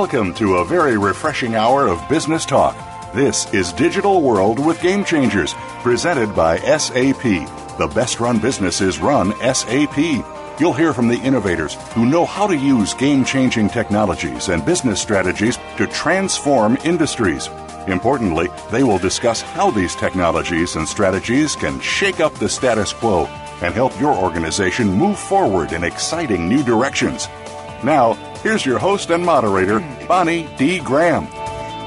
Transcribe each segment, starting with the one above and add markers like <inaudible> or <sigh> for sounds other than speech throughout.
Welcome to a very refreshing hour of business talk. This is Digital World with Game Changers, presented by SAP. The best run businesses run SAP. You'll hear from the innovators who know how to use game changing technologies and business strategies to transform industries. Importantly, they will discuss how these technologies and strategies can shake up the status quo and help your organization move forward in exciting new directions. Now, here's your host and moderator, Bonnie D. Graham.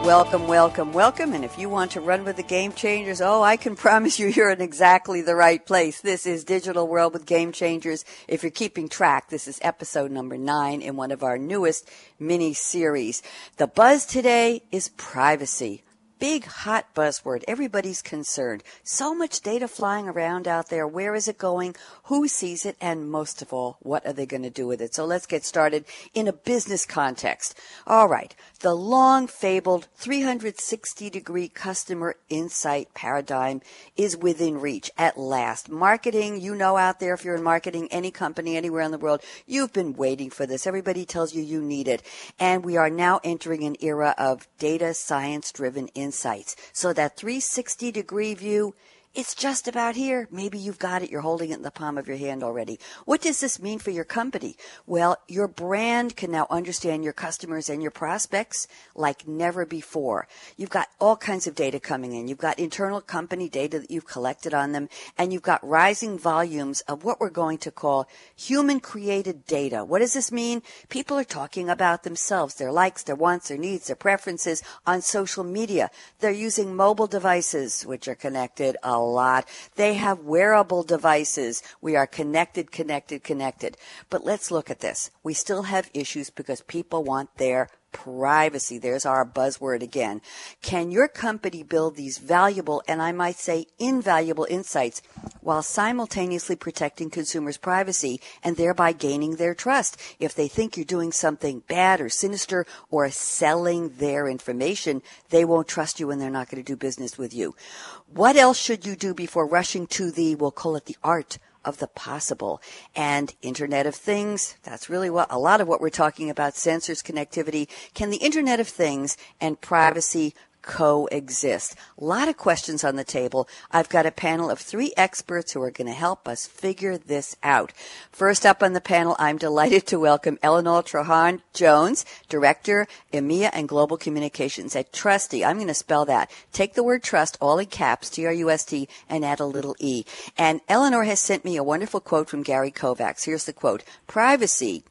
Welcome, welcome, welcome. And if you want to run with the game changers, oh, I can <laughs> promise you you're in exactly the right place. This is Digital World with Game Changers. If you're keeping track, this is episode number nine in one of our newest mini series. The buzz today is privacy big hot buzzword. Everybody's concerned. So much data flying around out there. Where is it going? Who sees it? And most of all, what are they going to do with it? So let's get started in a business context. All right. The long fabled 360 degree customer insight paradigm is within reach at last. Marketing, you know out there if you're in marketing, any company anywhere in the world, you've been waiting for this. Everybody tells you you need it. And we are now entering an era of data science driven insights. So that 360 degree view it's just about here. Maybe you've got it. You're holding it in the palm of your hand already. What does this mean for your company? Well, your brand can now understand your customers and your prospects like never before. You've got all kinds of data coming in. You've got internal company data that you've collected on them, and you've got rising volumes of what we're going to call human created data. What does this mean? People are talking about themselves, their likes, their wants, their needs, their preferences on social media. They're using mobile devices, which are connected a lot. They have wearable devices. We are connected, connected, connected. But let's look at this. We still have issues because people want their privacy. There's our buzzword again. Can your company build these valuable and I might say invaluable insights while simultaneously protecting consumers' privacy and thereby gaining their trust? If they think you're doing something bad or sinister or selling their information, they won't trust you and they're not going to do business with you. What else should you do before rushing to the, we'll call it the art of the possible. And internet of things that's really what a lot of what we're talking about sensors connectivity. Can the internet of things and privacy coexist? A lot of questions on the table. I've got a panel of three experts who are going to help us figure this out. First up on the panel, I'm delighted to welcome Eleanor Trahan Jones, Director, EMEA and Global Communications at TrustE. I'm going to spell that. Take the word trust all in caps, T-R-U-S-T, and add a little E. And Eleanor has sent me a wonderful quote from Gary Kovacs. Here's the quote. Privacy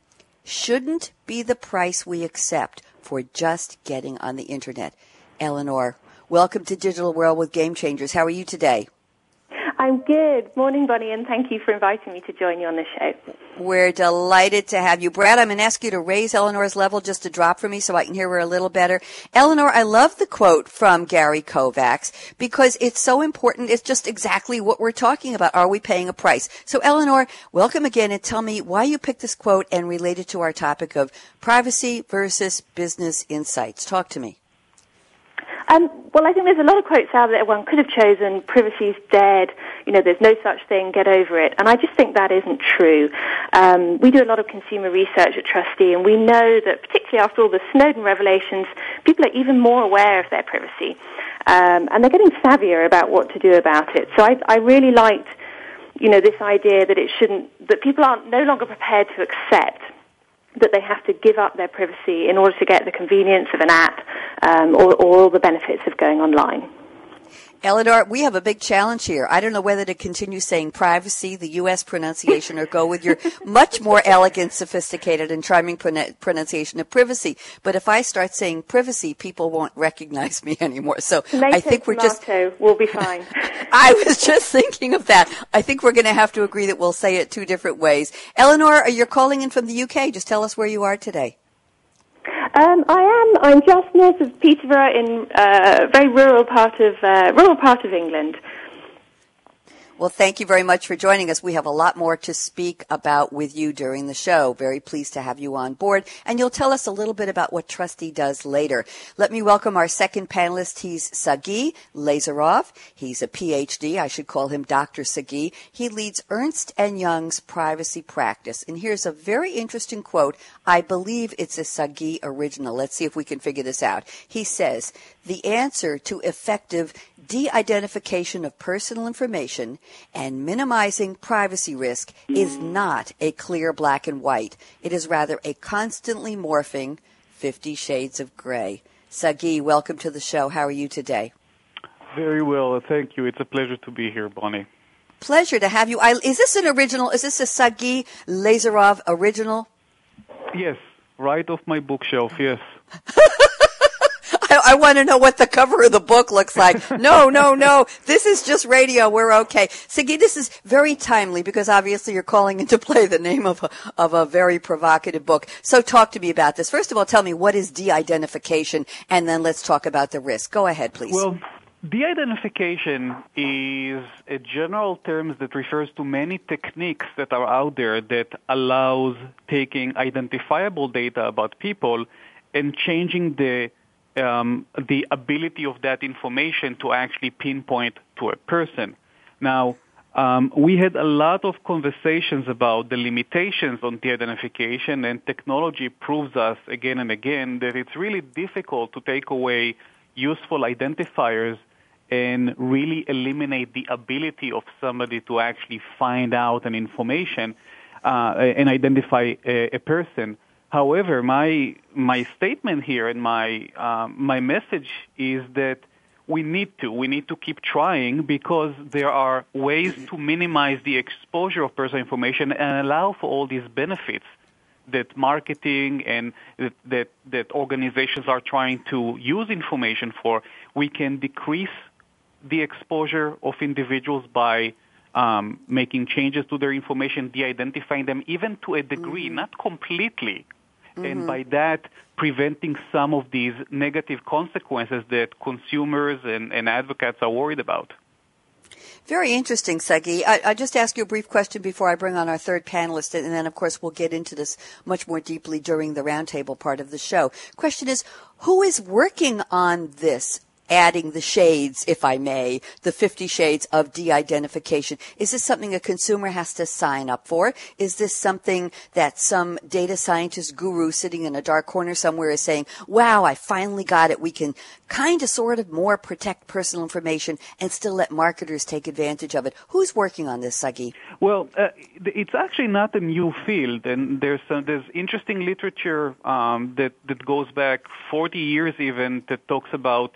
shouldn't be the price we accept for just getting on the internet. Eleanor. Welcome to Digital World with Game Changers. How are you today? I'm good. Morning, Bonnie, and thank you for inviting me to join you on the show. We're delighted to have you. Brad, I'm going to ask you to raise Eleanor's level just to drop for me so I can hear her a little better. Eleanor, I love the quote from Gary Kovacs because it's so important. It's just exactly what we're talking about. Are we paying a price? So, Eleanor, welcome again and tell me why you picked this quote and related to our topic of privacy versus business insights. Talk to me. Um, well, I think there's a lot of quotes out there that one could have chosen, privacy's dead, you know, there's no such thing, get over it. And I just think that isn't true. Um, we do a lot of consumer research at TrustE, and we know that particularly after all the Snowden revelations, people are even more aware of their privacy. Um, and they're getting savvier about what to do about it. So I, I really liked, you know, this idea that it shouldn't, that people aren't no longer prepared to accept that they have to give up their privacy in order to get the convenience of an app um, or, or all the benefits of going online. Eleanor, we have a big challenge here. I don't know whether to continue saying privacy, the U.S. pronunciation, or go with your <laughs> much more elegant, sophisticated, and charming pronunciation of privacy. But if I start saying privacy, people won't recognize me anymore. So I think we're just. We'll be fine. <laughs> I was just thinking of that. I think we're going to have to agree that we'll say it two different ways. Eleanor, you're calling in from the UK. Just tell us where you are today. Um, I am. I'm just north of Peterborough in a uh, very rural part of uh, rural part of England. Well, thank you very much for joining us. We have a lot more to speak about with you during the show. Very pleased to have you on board. And you'll tell us a little bit about what TrustE does later. Let me welcome our second panelist. He's Sagi Leizerov. He's a PhD. I should call him Dr. Sagi. He leads Ernst & Young's privacy practice. And here's a very interesting quote. I believe it's a Sagi original. Let's see if we can figure this out. He says, the answer to effective de-identification of personal information and minimizing privacy risk is not a clear black and white. It is rather a constantly morphing 50 shades of gray. Sagi, welcome to the show. How are you today? Very well, thank you. It's a pleasure to be here, Bonnie. Pleasure to have you. I, is this an original? Is this a Sagi Leizerov original? Yes, right off my bookshelf, yes. <laughs> I, I want to know what the cover of the book looks like. No, no, no. This is just radio. We're okay. Sagi, this is very timely because obviously you're calling into play the name of a, of a very provocative book. So talk to me about this. First of all, tell me what is de-identification and then let's talk about the risk. Go ahead, please. Well, De-identification is a general term that refers to many techniques that are out there that allows taking identifiable data about people and changing the um, the ability of that information to actually pinpoint to a person. Now, um, we had a lot of conversations about the limitations on de-identification, and technology proves us again and again that it's really difficult to take away useful identifiers and really eliminate the ability of somebody to actually find out an information uh, and identify a, a person. However, my my statement here and my um, my message is that we need to we need to keep trying because there are ways to minimize the exposure of personal information and allow for all these benefits that marketing and that, that, that organizations are trying to use information for. We can decrease the exposure of individuals by um, making changes to their information, de-identifying them, even to a degree, mm-hmm. not completely, Mm-hmm. And by that, preventing some of these negative consequences that consumers and, and advocates are worried about. Very interesting, Sagi. I, I just ask you a brief question before I bring on our third panelist, and then, of course, we'll get into this much more deeply during the roundtable part of the show. Question is, who is working on this adding the shades, if I may, the 50 shades of de-identification. Is this something a consumer has to sign up for? Is this something that some data scientist guru sitting in a dark corner somewhere is saying, wow, I finally got it. We can kind of sort of more protect personal information and still let marketers take advantage of it. Who's working on this, Sagi? Well, uh, it's actually not a new field, and there's uh, there's interesting literature um, that that goes back 40 years even that talks about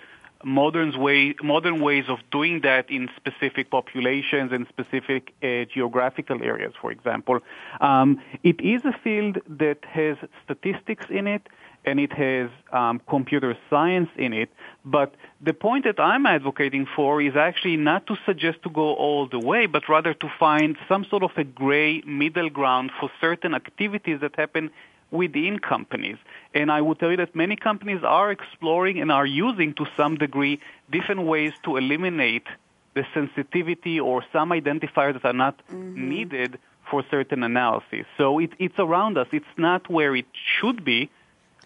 modern, way, modern ways of doing that in specific populations and specific uh, geographical areas, for example. Um, it is a field that has statistics in it and it has um, computer science in it. But the point that I'm advocating for is actually not to suggest to go all the way, but rather to find some sort of a gray middle ground for certain activities that happen within companies. And I would tell you that many companies are exploring and are using to some degree different ways to eliminate the sensitivity or some identifiers that are not mm-hmm. needed for certain analysis. So it, it's around us. It's not where it should be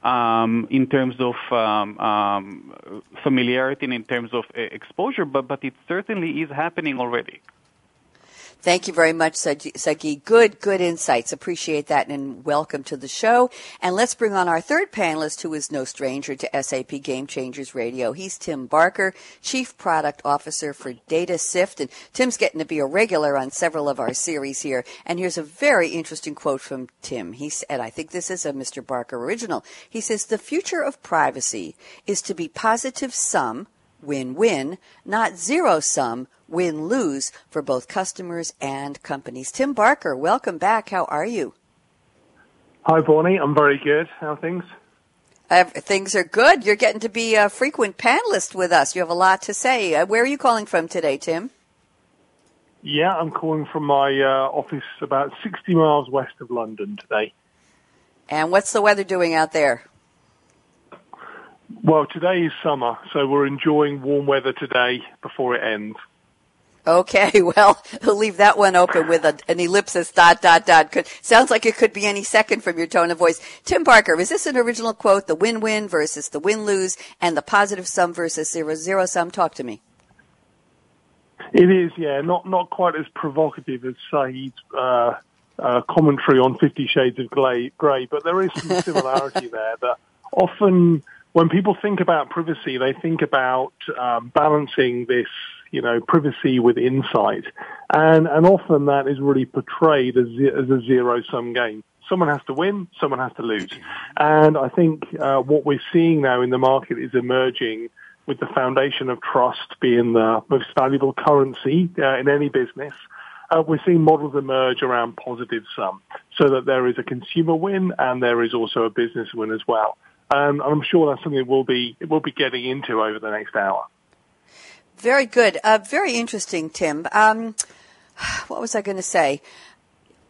um, in terms of um, um, familiarity and in terms of uh, exposure, but, but it certainly is happening already. Thank you very much, Sagi. Good, good insights. Appreciate that and welcome to the show. And let's bring on our third panelist who is no stranger to SAP Game Changers Radio. He's Tim Barker, Chief Product Officer for DataSift. And Tim's getting to be a regular on several of our series here. And here's a very interesting quote from Tim. He said, I think this is a Mr. Barker original. He says, the future of privacy is to be positive sum win win, not zero sum win lose for both customers and companies. Tim Barker, welcome back. How are you? Hi, Bonnie. I'm very good. How are things? Uh, things are good. You're getting to be a frequent panelist with us. You have a lot to say. Uh, where are you calling from today, Tim? Yeah, I'm calling from my uh, office about 60 miles west of London today. And what's the weather doing out there? Well, today is summer, so we're enjoying warm weather today before it ends. Okay, well, <laughs> we'll leave that one open with a, an ellipsis dot dot dot. Could, sounds like it could be any second from your tone of voice. Tim Barker, is this an original quote? The win-win versus the win-lose and the positive sum versus zero zero sum. Talk to me. It is, yeah, not not quite as provocative as Sagi's uh, uh, commentary on Fifty Shades of Grey, but there is some similarity <laughs> there. That often, when people think about privacy, they think about um, balancing this you know, privacy with insight. And, and often that is really portrayed as, as a zero sum game. Someone has to win, someone has to lose. And I think uh, what we're seeing now in the market is emerging with the foundation of trust being the most valuable currency uh, in any business. Uh, we're seeing models emerge around positive sum so that there is a consumer win and there is also a business win as well. And I'm sure that's something we'll be, we'll be getting into over the next hour. Very good. Uh, very interesting, Tim. Um, <sighs> what was I going to say?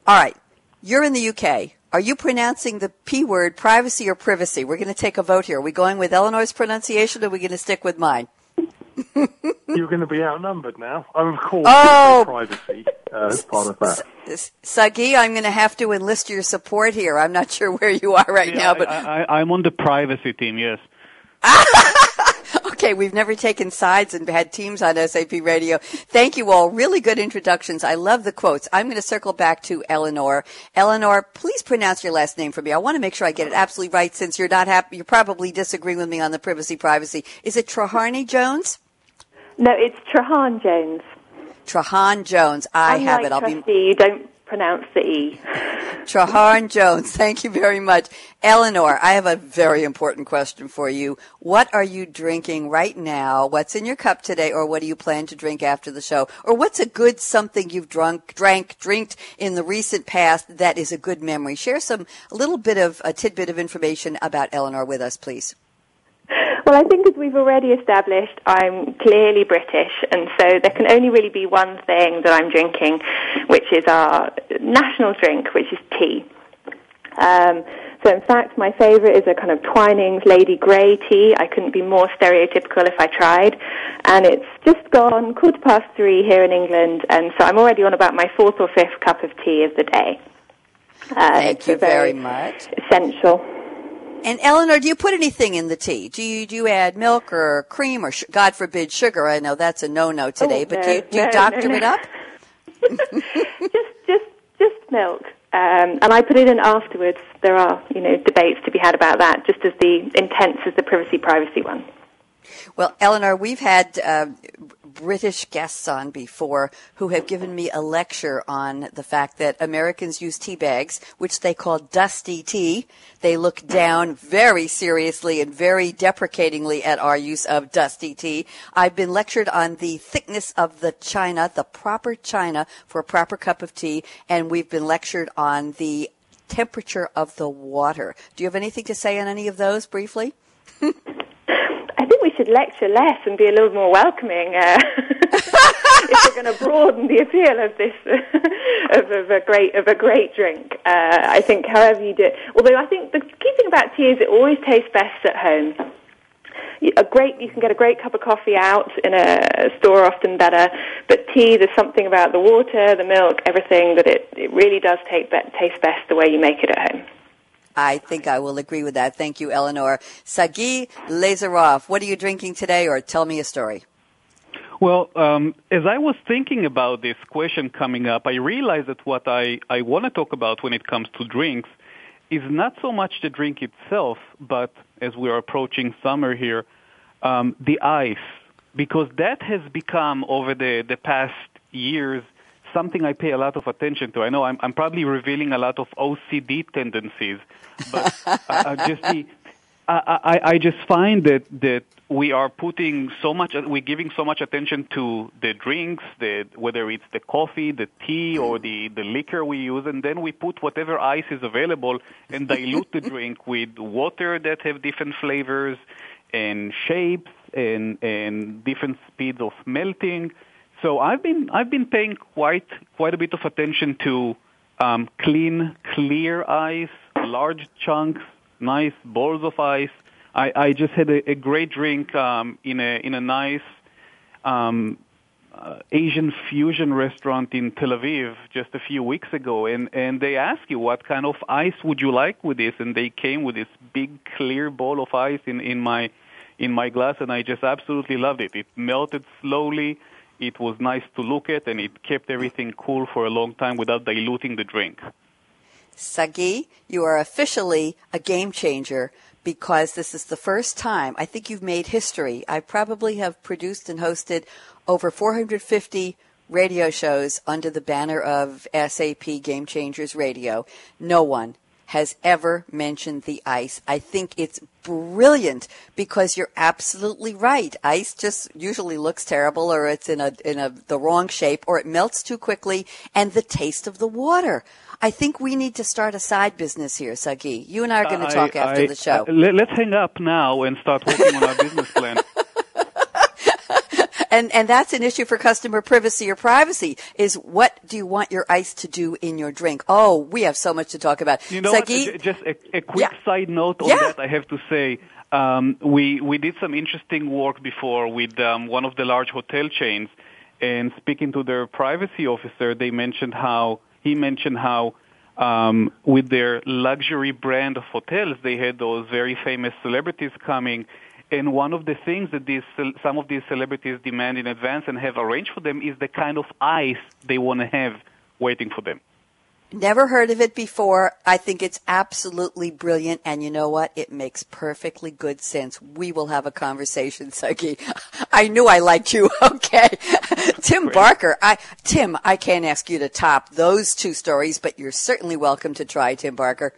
All right. You're in the UK. Are you pronouncing the P word privacy or privacy? We're going to take a vote here. Are we going with Eleanor's pronunciation or are we going to stick with mine? <laughs> You're going to be outnumbered now. I'm of course oh, privacy uh, as part of that. Sagi, I'm going to have to enlist your support here. I'm not sure where you are right yeah, now, but I, I, I'm on the privacy team. Yes. <laughs> okay, we've never taken sides and had teams on SAP Radio. Thank you all. Really good introductions. I love the quotes. I'm going to circle back to Eleanor. Eleanor, please pronounce your last name for me. I want to make sure I get it absolutely right since you're not happy. You're probably disagreeing with me on the privacy privacy. Is it Traharney Jones? No, it's Trahan Jones. Trahan Jones. I Unlike have it. I'll trustee, be. You don't pronounce the E. Trahan Jones, thank you very much. Eleanor, I have a very important question for you. What are you drinking right now? What's in your cup today, or what do you plan to drink after the show? Or what's a good something you've drunk, drank, drinked in the recent past that is a good memory? Share some, a little bit of, a tidbit of information about Eleanor with us, please. Well, I think as we've already established, I'm clearly British, and so there can only really be one thing that I'm drinking, which is our national drink, which is tea. Um, so in fact, my favourite is a kind of Twinings Lady Grey tea. I couldn't be more stereotypical if I tried. And it's just gone quarter past three here in England, and so I'm already on about my fourth or fifth cup of tea of the day. Uh, Thank you very, very much. Essential. And Eleanor, do you put anything in the tea? Do you do you add milk or cream or sh- God forbid sugar? I know that's a no-no today, oh, but no, do you, do no, you doctor no, it up? <laughs> just just just milk, um, and I put it in afterwards. There are you know debates to be had about that, just as the intense as the privacy privacy one. Well, Eleanor, we've had uh, British guests on before who have given me a lecture on the fact that Americans use tea bags, which they call dusty tea. They look down very seriously and very deprecatingly at our use of dusty tea. I've been lectured on the thickness of the china, the proper china for a proper cup of tea, and we've been lectured on the temperature of the water. Do you have anything to say on any of those briefly? <laughs> we should lecture less and be a little more welcoming uh, <laughs> if we're going to broaden the appeal of this <laughs> of, of, a great of a great drink. Uh, I think, however you do it. Although I think the key thing about tea is it always tastes best at home. A great, you can get a great cup of coffee out in a store, often better. But tea, there's something about the water, the milk, everything that it, it really does take, taste best the way you make it at home. I think I will agree with that. Thank you, Eleanor. Sagi Leizerov, what are you drinking today, or tell me a story? Well, um, as I was thinking about this question coming up, I realized that what I, I want to talk about when it comes to drinks is not so much the drink itself, but as we are approaching summer here, um, the ice, because that has become over the, the past years – something I pay a lot of attention to. I know I'm, I'm probably revealing a lot of OCD tendencies, but uh, uh, just the I, I just find that that we are putting so much, we're giving so much attention to the drinks, the, whether it's the coffee, the tea, or the, the liquor we use, and then we put whatever ice is available and dilute the drink with water that have different flavors and shapes and, and different speeds of melting. So I've been, I've been paying quite, quite a bit of attention to um, clean, clear ice, large chunks, nice balls of ice, I, I just had a, a great drink um, in a in a nice um, uh, Asian fusion restaurant in Tel Aviv just a few weeks ago, and and they asked you what kind of ice would you like with this, and they came with this big clear ball of ice in in my in my glass, and I just absolutely loved it. It melted slowly. It was nice to look at, and it kept everything cool for a long time without diluting the drink. Sagi, you are officially a game changer because this is the first time I think you've made history. I probably have produced and hosted over 450 radio shows under the banner of SAP Game Changers Radio. No one has ever mentioned the ice. I think it's brilliant because you're absolutely right. Ice just usually looks terrible or it's in a in a the wrong shape or it melts too quickly and the taste of the water. I think we need to start a side business here, Sagi. You and I are going to talk I, after I, the show. I, let's hang up now and start working on our business plan. <laughs> and and that's an issue for customer privacy or privacy. Is what do you want your ice to do in your drink? Oh, we have so much to talk about. You know, Sagi, what? just a, a quick yeah. side note on yeah. that. I have to say. Um, we we did some interesting work before with um, one of the large hotel chains, and speaking to their privacy officer, they mentioned how he mentioned how um, with their luxury brand of hotels, they had those very famous celebrities coming. And one of the things that these, some of these celebrities demand in advance and have arranged for them is the kind of ice they want to have waiting for them. Never heard of it before. I think it's absolutely brilliant. And you know what? It makes perfectly good sense. We will have a conversation, Sagi. <laughs> I knew I liked you. <laughs> Okay. Tim Great. Barker. I, Tim, I can't ask you to top those two stories, but you're certainly welcome to try, Tim Barker.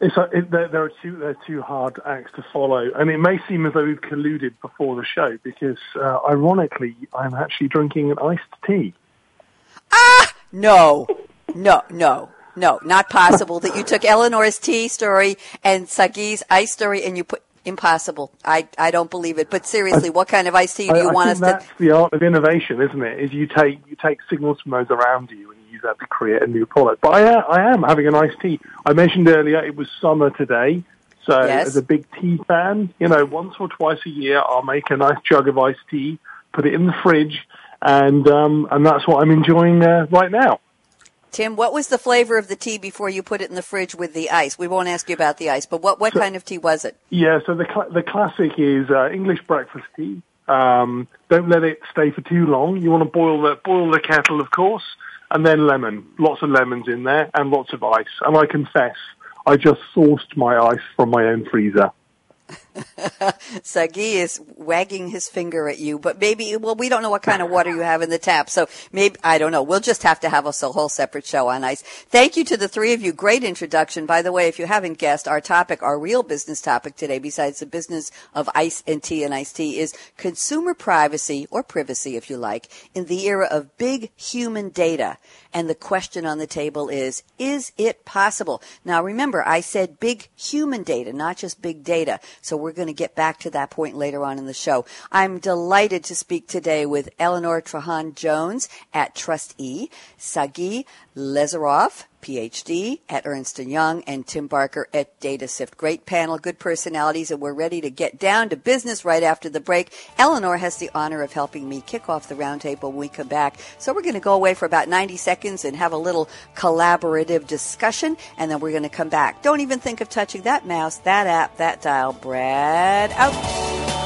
It's a, it, there, there, are two there are two hard acts to follow, and it may seem as though we've colluded before the show because, uh, ironically, I'm actually drinking an iced tea. Ah, no, no, no, no, not possible that you took Eleanor's tea story and Sagi's ice story and you put impossible. I, I don't believe it. But seriously, what kind of iced tea do you I, want us think that's to? the art of innovation, isn't it? Is you take you take signals from those around you and you use that to create a new product. But I, I am having a nice tea. I mentioned earlier it was summer today, so Yes. as a big tea fan, you know, once or twice a year I'll make a nice jug of iced tea, put it in the fridge, and um, and that's what I'm enjoying uh, right now. Tim, what was the flavor of the tea before you put it in the fridge with the ice? We won't ask you about the ice, but what, what kind of tea was it? Yeah, so the cl- the classic is uh, English breakfast tea. Um, don't let it stay for too long. You want to boil the boil the kettle, of course, and then lemon. Lots of lemons in there and lots of ice. And I confess, I just sourced my ice from my own freezer. Sagi is wagging his finger at you, but maybe, well, we don't know what kind of water you have in the tap. So maybe, I don't know. We'll just have to have us a whole separate show on ice. Thank you to the three of you. Great introduction. By the way, if you haven't guessed, our topic, our real business topic today, besides the business of ice and tea and iced tea is consumer privacy or privacy, if you like, in the era of big human data. And the question on the table is, is it possible? Now remember, I said big human data, not just big data. So we're going to get back to that point later on in the show. I'm delighted to speak today with Eleanor Trahan Jones at TrustE, Sagi Leizerov, PhD at Ernst & Young, and Tim Barker at DataSift. Great panel, good personalities, and we're ready to get down to business right after the break. Eleanor has the honor of helping me kick off the roundtable when we come back. So we're going to go away for about 90 seconds and have a little collaborative discussion, and then we're going to come back. Don't even think of touching that mouse, that app, that dial. Brad out.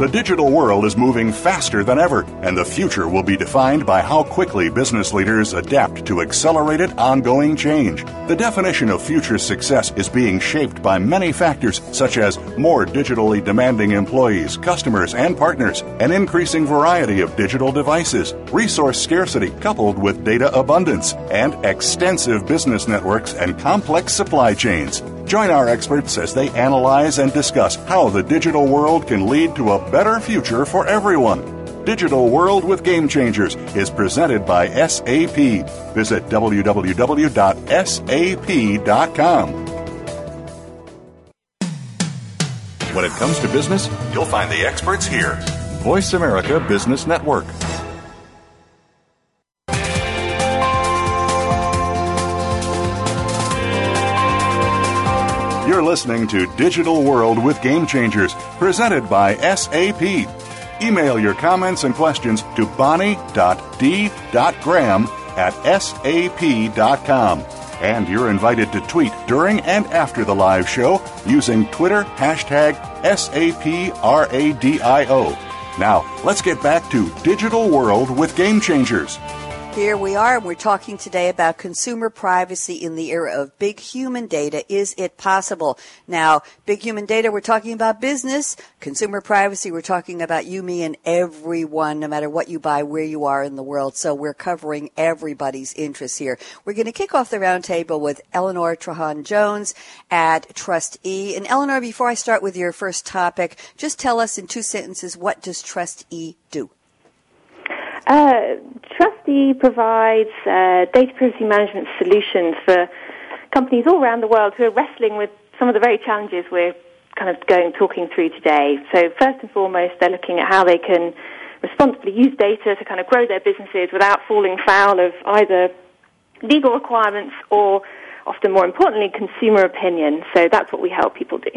The digital world is moving faster than ever, and the future will be defined by how quickly business leaders adapt to accelerated ongoing change. The definition of future success is being shaped by many factors, such as more digitally demanding employees, customers, and partners, an increasing variety of digital devices, resource scarcity coupled with data abundance, and extensive business networks and complex supply chains. Join our experts as they analyze and discuss how the digital world can lead to a better future for everyone. Digital World with Game Changers is presented by SAP. Visit www.sap.com. When it comes to business, you'll find the experts here. Voice America Business Network. Listening to Digital World with Game Changers, presented by SAP. Email your comments and questions to bonnie.d.graham at sap.com. And you're invited to tweet during and after the live show using Twitter hashtag SAPRADIO. Now, let's get back to Digital World with Game Changers. Here we are, and we're talking today about consumer privacy in the era of big human data. Is it possible? Now, big human data, we're talking about business. Consumer privacy, we're talking about you, me, and everyone, no matter what you buy, where you are in the world. So we're covering everybody's interests here. We're going to kick off the roundtable with Eleanor Trahan Jones at TrustE. And Eleanor, before I start with your first topic, just tell us in two sentences what does TrustE do? Uh, Provides uh, data privacy management solutions for companies all around the world who are wrestling with some of the very challenges we're kind of going talking through today. So first and foremost, they're looking at how they can responsibly use data to kind of grow their businesses without falling foul of either legal requirements or often more importantly consumer opinion. So that's what we help people do.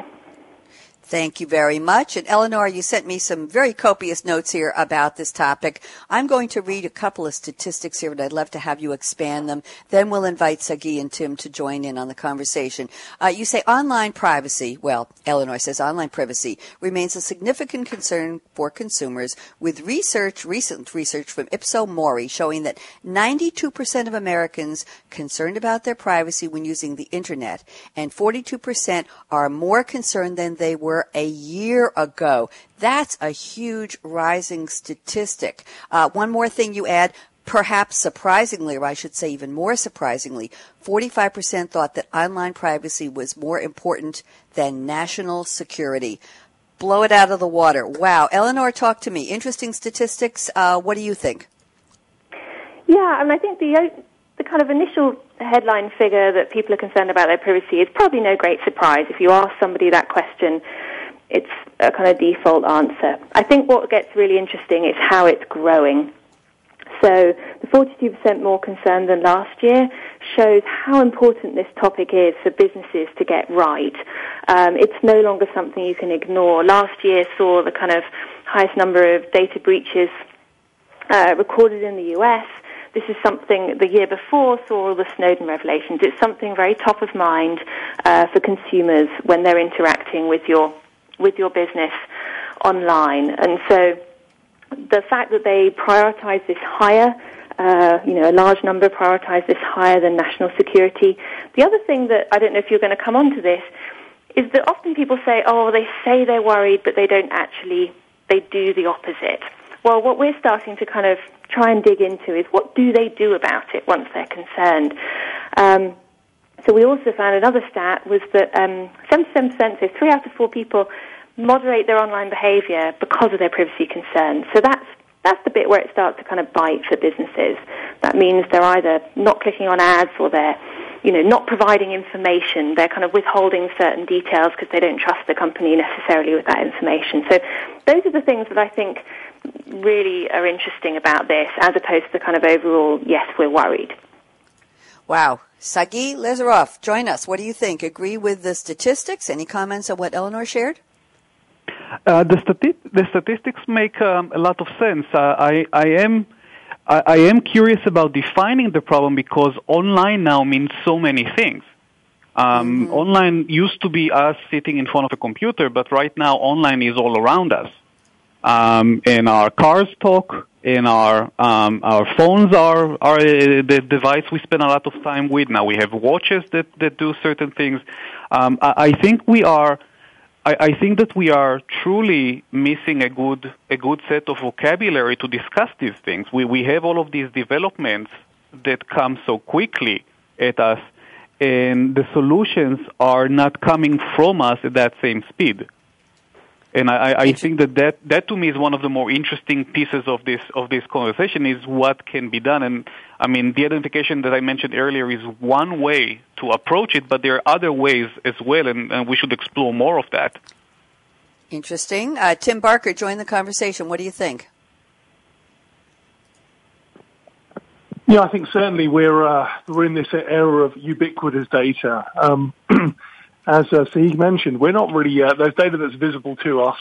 Thank you very much. And Eleanor, you sent me some very copious notes here about this topic. I'm going to read a couple of statistics here, and I'd love to have you expand them. Then we'll invite Sagi and Tim to join in on the conversation. Uh, you say online privacy, well, Eleanor says online privacy remains a significant concern for consumers with research, recent research from Ipsos Mori showing that 92% of Americans concerned about their privacy when using the internet and 42% are more concerned than they were a year ago. That's a huge rising statistic. Uh, one more thing you add. Perhaps surprisingly, or I should say even more surprisingly, 45% thought that online privacy was more important than national security. Blow it out of the water. Wow. Eleanor, talk to me. Interesting statistics. Uh, what do you think? Yeah, and I think the the kind of initial headline figure that people are concerned about their privacy is probably no great surprise. If you ask somebody that question, it's a kind of default answer. I think what gets really interesting is how it's growing. So the 42% more concerned than last year shows how important this topic is for businesses to get right. Um, it's no longer something you can ignore. Last year saw the kind of highest number of data breaches uh, recorded in the US. This is something the year before saw all the Snowden revelations. It's something very top of mind uh, for consumers when they're interacting with your with your business online. And so the fact that they prioritize this higher, uh, you know, a large number prioritize this higher than national security. The other thing that I don't know if you're going to come on to this is that often people say, oh, they say they're worried, but they don't actually, they do the opposite. Well, what we're starting to kind of try and dig into is what do they do about it once they're concerned? Um, so we also found another stat was that um, 77%, so three out of four people, moderate their online behaviour because of their privacy concerns. So that's that's the bit where it starts to kind of bite for businesses. That means they're either not clicking on ads or they're you know, not providing information. They're kind of withholding certain details because they don't trust the company necessarily with that information. So those are the things that I think really are interesting about this as opposed to the kind of overall, yes, we're worried. Wow. Sagi Leizerov, join us. What do you think? Agree with the statistics? Any comments on what Eleanor shared? Uh, the, stati- the, statistics make um, a lot of sense. Uh, I, I, am I, I, am curious about defining the problem because online now means so many things. Um, mm-hmm. Online used to be us sitting in front of a computer, but right now online is all around us. Um, our cars talk, and our um, our phones are are uh, the device we spend a lot of time with. Now we have watches that that do certain things. Um, I, I think we are. I think that we are truly missing a good a good set of vocabulary to discuss these things. We we have all of these developments that come so quickly at us, and the solutions are not coming from us at that same speed. And I, I think that, that that to me is one of the more interesting pieces of this of this conversation is what can be done. And I mean, the identification that I mentioned earlier is one way to approach it, but there are other ways as well, and, and we should explore more of that. Interesting. Uh, Tim Barker, join the conversation. What do you think? Yeah, I think certainly we're uh, we're in this era of ubiquitous data. Um, <clears throat> as uh, Sagi mentioned, we're not really uh, there's data that's visible to us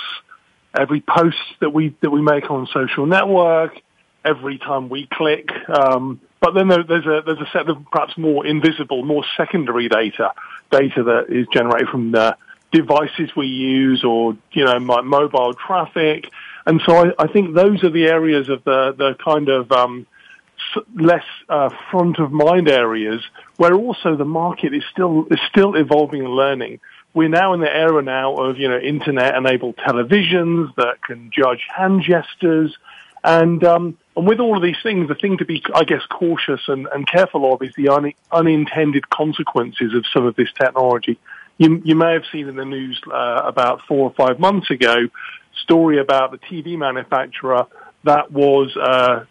every post that we that we make on social network, every time we click. Um, but then there, there's a there's a set of perhaps more invisible, more secondary data, data that is generated from the devices we use or you know my mobile traffic. And so I, I think those are the areas of the the kind of um, less uh, front of mind areas where also the market is still is still evolving and learning. We're now in the era now of you know internet enabled televisions that can judge hand gestures, and um, and with all of these things, the thing to be I guess cautious and, and careful of is the un, unintended consequences of some of this technology. You, you may have seen in the news uh, about four or five months ago story about the TV manufacturer that was uh,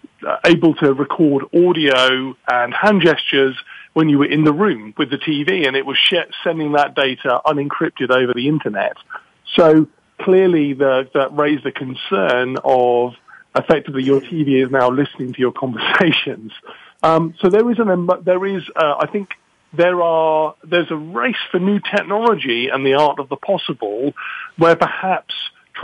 able to record audio and hand gestures when you were in the room with the TV, and it was sh- sending that data unencrypted over the internet. So clearly, the, that raised the concern of effectively your TV is now listening to your <laughs> conversations. Um, so there is an there is uh, I think there are there's a race for new technology and the art of the possible, where perhaps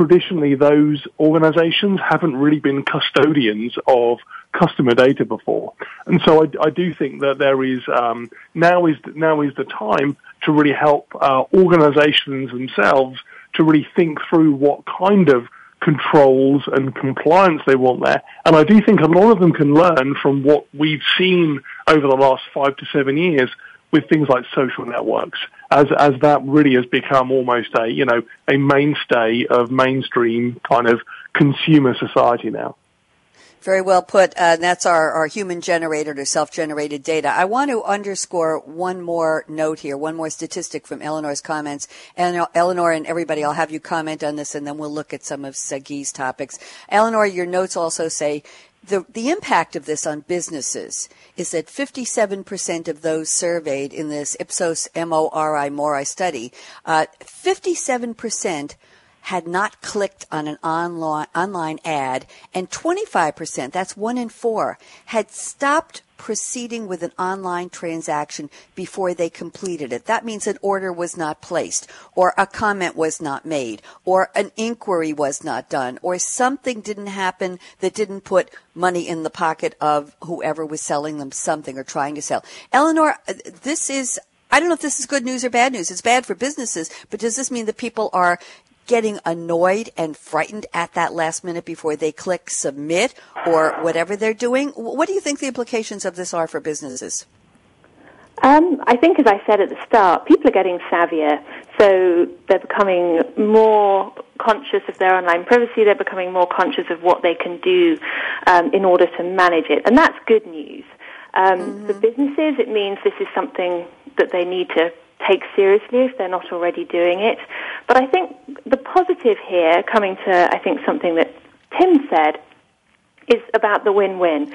traditionally those organizations haven't really been custodians of customer data before. And so I, I do think that there is, um, now is, now is the time to really help uh, organizations themselves to really think through what kind of controls and compliance they want there. And I do think a lot of them can learn from what we've seen over the last five to seven years with things like social networks as as that really has become almost a you know a mainstay of mainstream kind of consumer society now. Very well put. Uh, that's our, our human generated or self generated data. I want to underscore one more note here, one more statistic from Eleanor's comments. And Eleanor and everybody, I'll have you comment on this and then we'll look at some of Sagi's topics. Eleanor, your notes also say the, the impact of this on businesses is that 57% of those surveyed in this Ipsos MORI MORI study, uh, 57% had not clicked on an online, online ad, and 25%, that's one in four, had stopped proceeding with an online transaction before they completed it. That means an order was not placed, or a comment was not made, or an inquiry was not done, or something didn't happen that didn't put money in the pocket of whoever was selling them something or trying to sell. Eleanor, uh, this is I don't know if this is good news or bad news. It's bad for businesses, but does this mean that people are getting annoyed and frightened at that last minute before they click submit or whatever they're doing. What do you think the implications of this are for businesses? Um, I think, as I said at the start, people are getting savvier. So they're becoming more conscious of their online privacy. They're becoming more conscious of what they can do um, in order to manage it. And that's good news. Um, mm-hmm. For businesses, it means this is something that they need to take seriously if they're not already doing it. But I think the positive here, coming to I think something that Tim said, is about the win-win.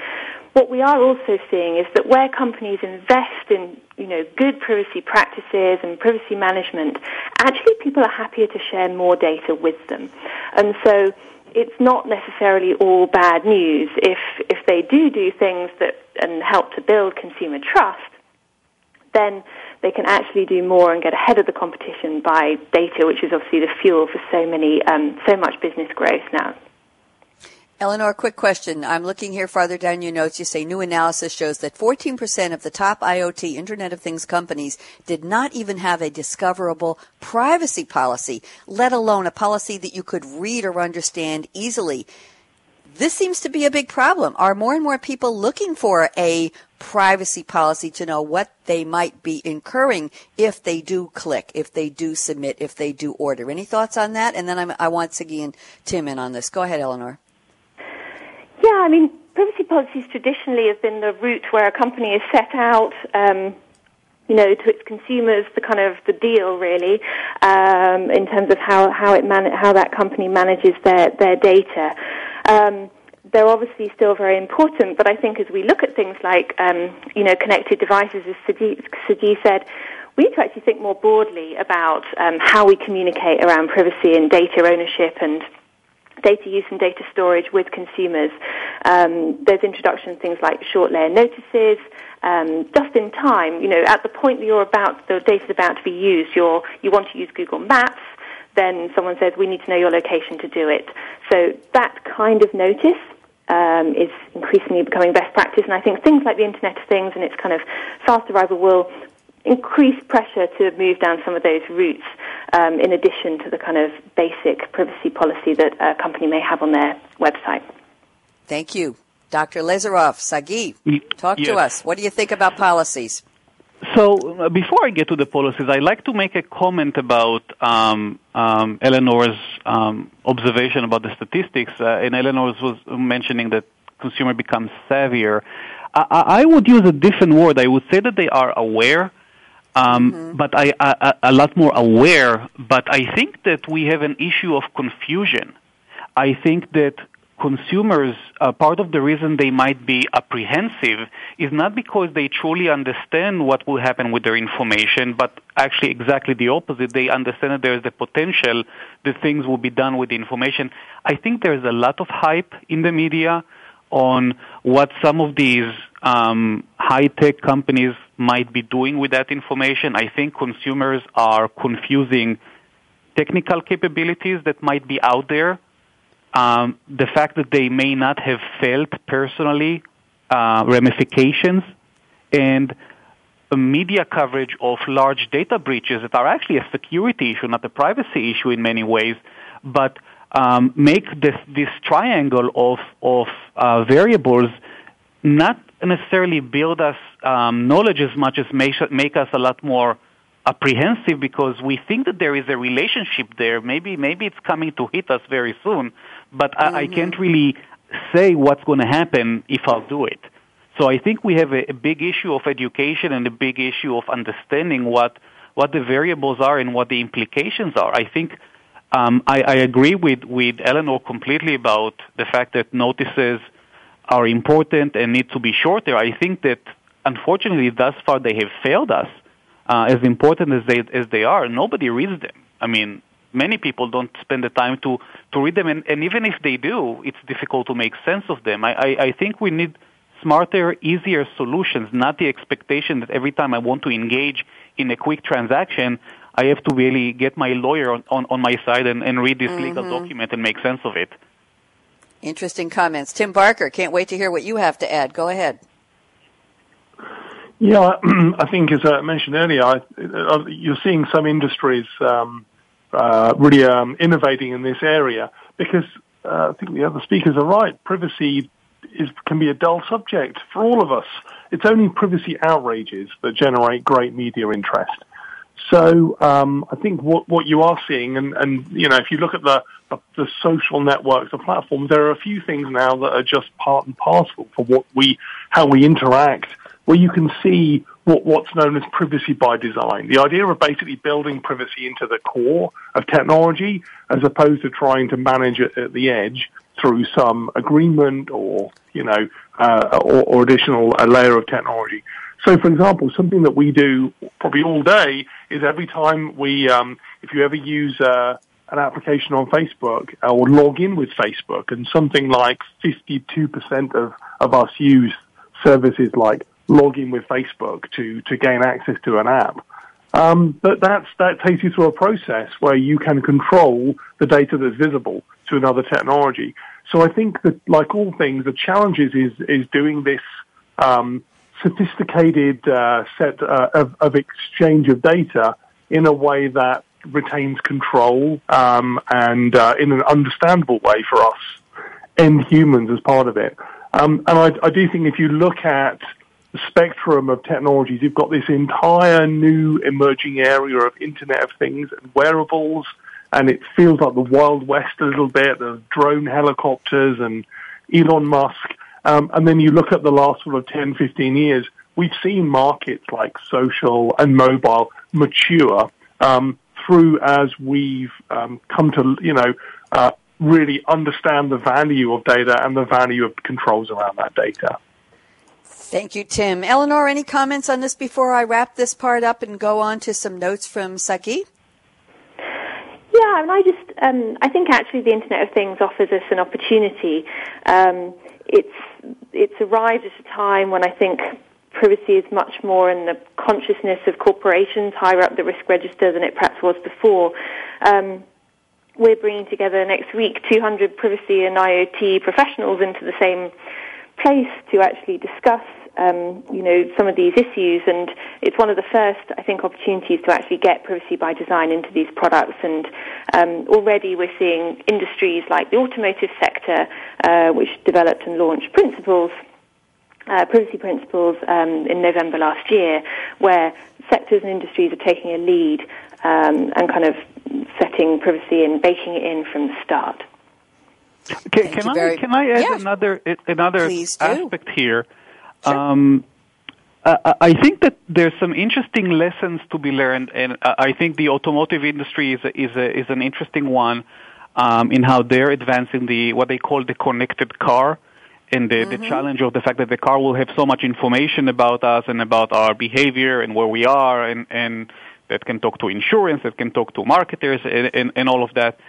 What we are also seeing is that where companies invest in, you know, good privacy practices and privacy management, actually people are happier to share more data with them. And so it's not necessarily all bad news if if they do do things that and help to build consumer trust then they can actually do more and get ahead of the competition by data, which is obviously the fuel for so many, um, so much business growth now. Eleanor, quick question. I'm looking here farther down your notes. You say new analysis shows that 14% of the top IoT Internet of Things companies did not even have a discoverable privacy policy, let alone a policy that you could read or understand easily. This seems to be a big problem. Are more and more people looking for a privacy policy to know what they might be incurring if they do click, if they do submit, if they do order? Any thoughts on that? And then I'm, I want Sagi and Tim in on this. Go ahead, Eleanor. Yeah, I mean, privacy policies traditionally have been the route where a company is set out. Um, you know, to its consumers, the kind of the deal really, um, in terms of how how it man- how that company manages their their data. Um, they're obviously still very important, but I think as we look at things like um, you know connected devices, as Sagi said, we need to actually think more broadly about um, how we communicate around privacy and data ownership and data use and data storage with consumers. Um, there's introduction of things like short layer notices, um, just in time. You know, at the point that you're about, the data's about to be used, you're, you want to use Google Maps, then someone says, we need to know your location to do it. So that kind of notice um, is increasingly becoming best practice, and I think things like the Internet of Things and its kind of fast arrival will increase pressure to move down some of those routes um, in addition to the kind of basic privacy policy that a company may have on their website. Thank you. Dr. Leizerov, Sagi, talk yes. to us. What do you think about policies? So uh, before I get to the policies, I'd like to make a comment about um, um, Eleanor's um, observation about the statistics. Uh, and Eleanor was mentioning that consumer becomes savvier. I, I, would use a different word. I would say that they are aware um, mm-hmm. but I, I, a lot more aware. But I think that we have an issue of confusion. I think that consumers, uh, part of the reason they might be apprehensive is not because they truly understand what will happen with their information, but actually exactly the opposite. They understand that there is the potential that things will be done with the information. I think there's a lot of hype in the media on what some of these um, high-tech companies might be doing with that information. I think consumers are confusing technical capabilities that might be out there, um, the fact that they may not have felt personally uh, ramifications, and media coverage of large data breaches that are actually a security issue, not a privacy issue in many ways, but um, make this, this triangle of, of uh, variables not necessarily build us um, knowledge as much as make, make us a lot more apprehensive because we think that there is a relationship there. Maybe maybe it's coming to hit us very soon, but mm-hmm. I, I, can't mm-hmm. really say what's going to happen if I'll do it. So I think we have a, a, big issue of education and a big issue of understanding what what the variables are and what the implications are. I think um, I, I agree with with Eleanor completely about the fact that notices are important and need to be shorter. I think that unfortunately thus far they have failed us. Uh, as important as they as they are, nobody reads them. I mean, many people don't spend the time to to read them, and, and even if they do, it's difficult to make sense of them. I, I, I think we need smarter, easier solutions, not the expectation that every time I want to engage in a quick transaction, I have to really get my lawyer on, on, on my side and, and read this mm-hmm. legal document and make sense of it. Interesting comments. Tim Barker, can't wait to hear what you have to add. Go ahead. Yeah, <clears throat> I think as I mentioned earlier, I, uh, you're seeing some industries um, uh, really um, innovating in this area because uh, I think the other speakers are right. Privacy is, can be a dull subject for all of us. It's only privacy outrages that generate great media interest. So um, I think what, what you are seeing, and, and you know, if you look at the, the, the social networks, the platforms, there are a few things now that are just part and parcel for what we how we interact, where you can see what, what's known as privacy by design. The idea of basically building privacy into the core of technology, as opposed to trying to manage it at the edge through some agreement or you know uh, or, or additional a layer of technology. So, for example, something that we do probably all day is every time we, um, if you ever use uh, an application on Facebook uh, or log in with Facebook, and something like 52% of, of us use services like login with Facebook to, to gain access to an app. Um, but that's, that takes you through a process where you can control the data that's visible to another technology. So I think that, like all things, the challenge is is, doing this um, sophisticated uh, set uh, of, of, exchange of data in a way that retains control um, and uh, in an understandable way for us end humans as part of it. Um, and I, I, do think if you look at spectrum of technologies, you've got this entire new emerging area of Internet of Things and wearables, and it feels like the Wild West a little bit, the drone helicopters and Elon Musk. Um, and then you look at the last sort of 10, 15 years, we've seen markets like social and mobile mature um, through as we've um, come to, you know, uh, really understand the value of data and the value of controls around that data. Thank you, Tim. Eleanor, any comments on this before I wrap this part up and go on to some notes from Sagi? Yeah, and I just um, I think actually the Internet of Things offers us an opportunity. Um, it's it's arrived at a time when I think privacy is much more in the consciousness of corporations higher up the risk register than it perhaps was before. Um, we're bringing together next week 200 privacy and IoT professionals into the same place to actually discuss, um, you know, some of these issues. And it's one of the first, I think, opportunities to actually get privacy by design into these products. And um, already we're seeing industries like the automotive sector, uh, which developed and launched principles uh, privacy principles um, in November last year, where sectors and industries are taking a lead um, and kind of setting privacy and baking it in from the start. Can, can I very, can I add yeah. another another aspect here? Sure. Um, I, I think that there's some interesting lessons to be learned, and I think the automotive industry is a, is a, is an interesting one um, in how they're advancing the what they call the connected car, and the, mm-hmm. the challenge of the fact that the car will have so much information about us and about our behavior and where we are, and and that can talk to insurance, that can talk to marketers, and, and, and all of that.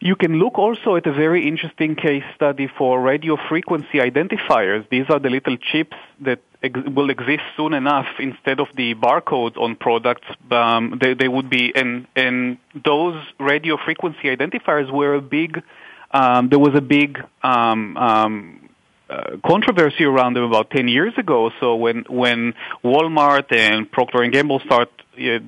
You can look also at a very interesting case study for radio frequency identifiers. These are the little chips that ex- will exist soon enough instead of the barcodes on products. Um, they, they would be, and, and those radio frequency identifiers were a big, um, there was a big um, um, uh, controversy around them about 10 years ago. So when when Walmart and Procter and Gamble start uh,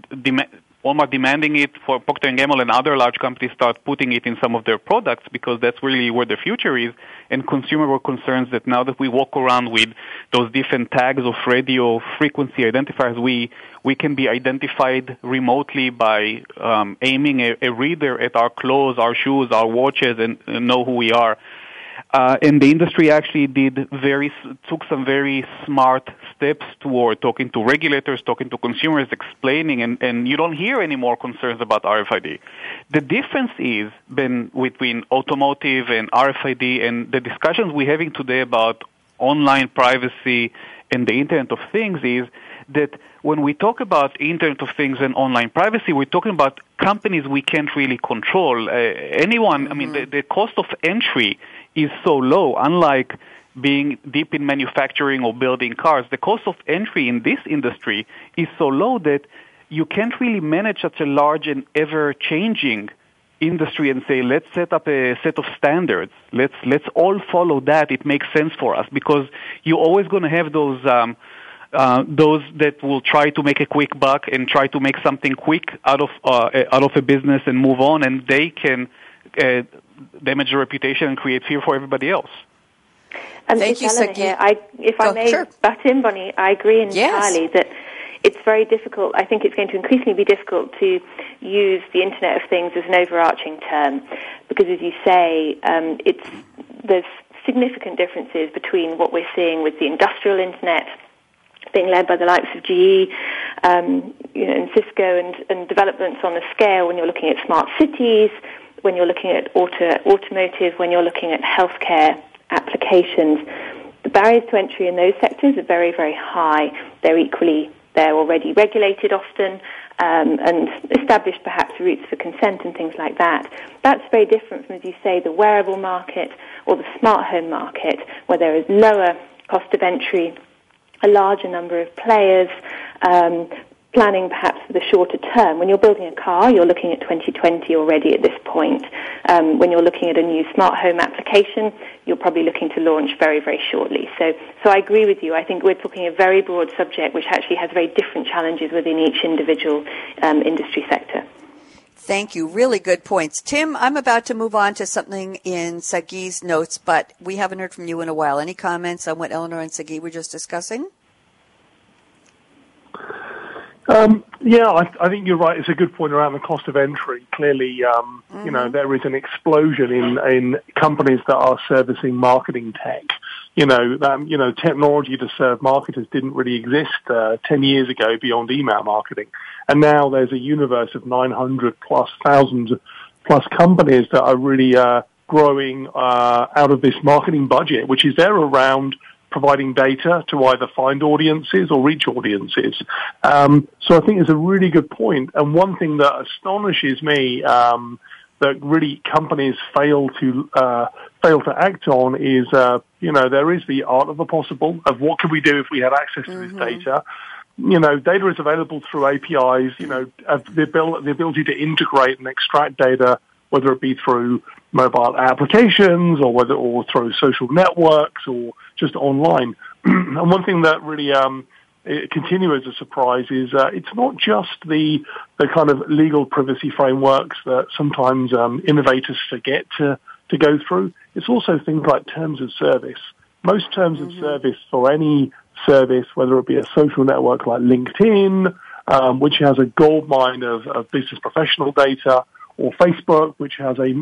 Walmart demanding it for Procter and Gamble and other large companies start putting it in some of their products because that's really where the future is. And consumer were concerned that now that we walk around with those different tags of radio frequency identifiers, we we can be identified remotely by um, aiming a, a reader at our clothes, our shoes, our watches, and, and know who we are. Uh, and the industry actually did very took some very smart steps toward talking to regulators, talking to consumers, explaining, and, and you don't hear any more concerns about RFID. The difference is been between automotive and RFID and the discussions we're having today about online privacy and the Internet of Things is that when we talk about Internet of Things and online privacy, we're talking about companies we can't really control. Uh, anyone, I mean, the, the cost of entry is so low, unlike being deep in manufacturing or building cars, the cost of entry in this industry is so low that you can't really manage such a large and ever changing industry and say, let's set up a set of standards. Let's, let's all follow that. It makes sense for us because you're always going to have those, um, uh, those that will try to make a quick buck and try to make something quick out of, uh, out of a business and move on and they can, uh, damage the reputation and create fear for everybody else. And Thank you. Here. I, if I may sure. butt in, Bonnie, I agree entirely yes. that it's very difficult. I think it's going to increasingly be difficult to use the Internet of Things as an overarching term because, as you say, um, it's there's significant differences between what we're seeing with the industrial Internet being led by the likes of GE um, you know, and Cisco and, and developments on a scale when you're looking at smart cities, when you're looking at auto, automotive, when you're looking at healthcare applications. The barriers to entry in those sectors are very, very high. They're equally, they're already regulated often um, and established perhaps routes for consent and things like that. That's very different from, as you say, the wearable market or the smart home market where there is lower cost of entry, a larger number of players, um, planning perhaps for the shorter term. When you're building a car, you're looking at 2020 already at this point. Um, when you're looking at a new smart home application, you're probably looking to launch very, very shortly. So, so I agree with you. I think we're talking a very broad subject which actually has very different challenges within each individual um, industry sector. Thank you. Really good points. Tim, I'm about to move on to something in Sagi's notes, but we haven't heard from you in a while. Any comments on what Eleanor and Sagi were just discussing? Um, yeah, I, I, think you're right. It's a good point around the cost of entry. Clearly, um, mm-hmm. you know, mm-hmm. there is an explosion in, in companies that are servicing marketing tech. You know, um, you know, technology to serve marketers didn't really exist uh, 10 years ago beyond email marketing. And now there's a universe of 900 plus thousands plus companies that are really uh, growing uh, out of this marketing budget, which is there around providing data to either find audiences or reach audiences. Um, so I think it's a really good point. And one thing that astonishes me um, that really companies fail to uh, fail to act on is, uh, you know, there is the art of the possible of what could we do if we had access to mm-hmm. this data. You know, data is available through APIs. You know, the, the ability to integrate and extract data, whether it be through mobile applications or whether or through social networks or just online. <clears throat> and one thing that really um, continue as a surprise is uh, it's not just the the kind of legal privacy frameworks that sometimes um, innovators forget to to go through. It's also things like terms of service. Most terms mm-hmm. of service for any service, whether it be a social network like LinkedIn, um, which has a gold mine of, of business professional data, or Facebook, which has a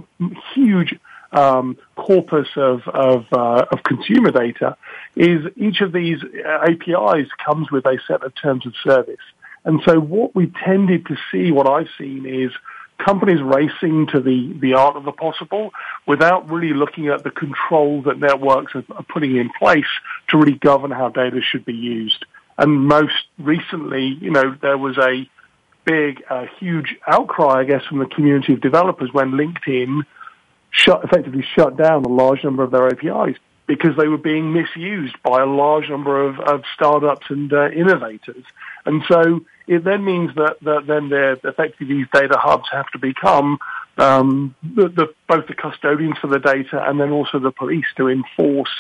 huge um, corpus of of, uh, of, consumer data, is each of these uh, APIs comes with a set of terms of service. And so what we tended to see, what I've seen is companies racing to the, the art of the possible without really looking at the controls that networks are, are putting in place to really govern how data should be used. And most recently, you know, there was a big, uh, huge outcry, I guess, from the community of developers when LinkedIn shut, effectively shut down a large number of their APIs because they were being misused by a large number of, of startups and uh, innovators. And so it then means that, that then they're effectively these data hubs have to become um, the, the, both the custodians for the data and then also the police to enforce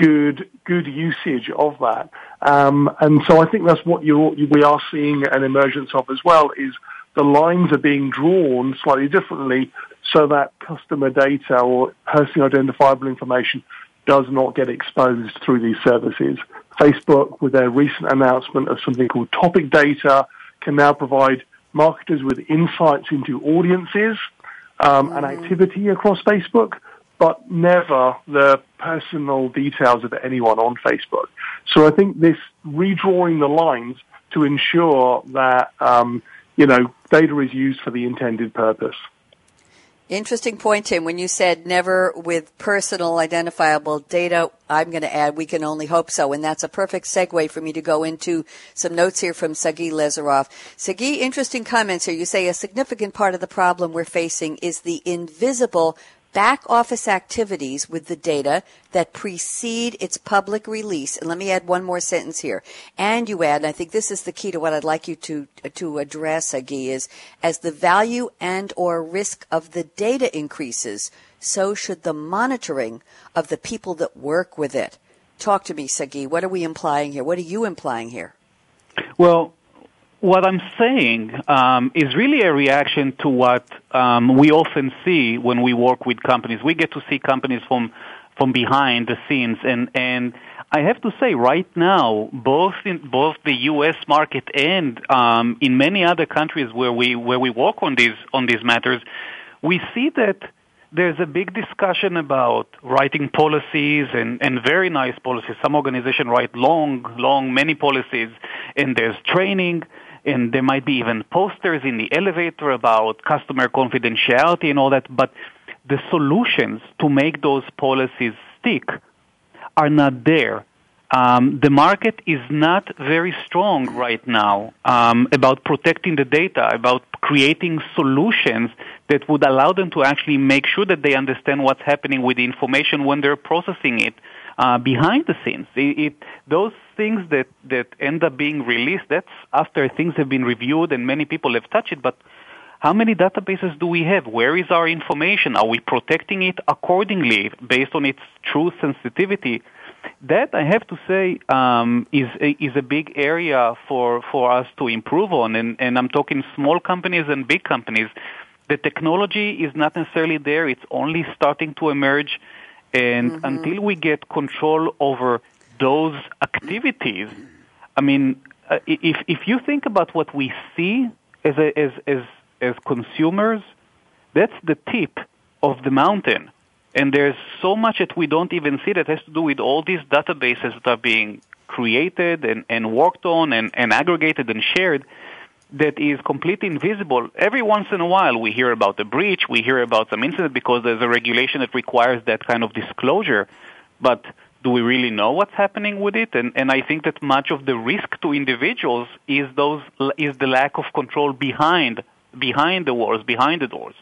good good usage of that. Um, and so I think that's what you we are seeing an emergence of as well is the lines are being drawn slightly differently so that customer data or personally identifiable information does not get exposed through these services. Facebook, with their recent announcement of something called topic data, can now provide marketers with insights into audiences um, and mm-hmm. activity across Facebook but never the personal details of anyone on Facebook. So I think this redrawing the lines to ensure that um, you know data is used for the intended purpose. Interesting point, Tim. When you said never with personal identifiable data, I'm going to add we can only hope so. And that's a perfect segue for me to go into some notes here from Sagi Leizerov. Sagi, interesting comments here. You say a significant part of the problem we're facing is the invisible back office activities with the data that precede its public release. And let me add one more sentence here. And you add, and I think this is the key to what I'd like you to, to address, Agi, is as the value and or risk of the data increases, so should the monitoring of the people that work with it. Talk to me, Sagi. What are we implying here? What are you implying here? Well, what I'm saying um, is really a reaction to what um, we often see when we work with companies. We get to see companies from from behind the scenes, and and I have to say, right now, both in both the U.S. market and um, in many other countries where we where we work on these on these matters, we see that there's a big discussion about writing policies and, and very nice policies. Some organizations write long, long, many policies, and there's training and there might be even posters in the elevator about customer confidentiality and all that, but the solutions to make those policies stick are not there. Um, the market is not very strong right now um, about protecting the data, about creating solutions that would allow them to actually make sure that they understand what's happening with the information when they're processing it uh, behind the scenes. It, it, those things that, that end up being released, that's after things have been reviewed and many people have touched it, but how many databases do we have? Where is our information? Are we protecting it accordingly based on its true sensitivity? That I have to say um, is is a big area for for us to improve on, and, and I'm talking small companies and big companies. The technology is not necessarily there; it's only starting to emerge, and mm-hmm. until we get control over those activities, I mean, uh, if if you think about what we see as a, as as as consumers, that's the tip of the mountain. And there's so much that we don't even see that has to do with all these databases that are being created and, and worked on and, and aggregated and shared that is completely invisible. Every once in a while we hear about a breach, we hear about some incident because there's a regulation that requires that kind of disclosure. But do we really know what's happening with it? And, and I think that much of the risk to individuals is those is the lack of control behind behind the walls, behind the doors.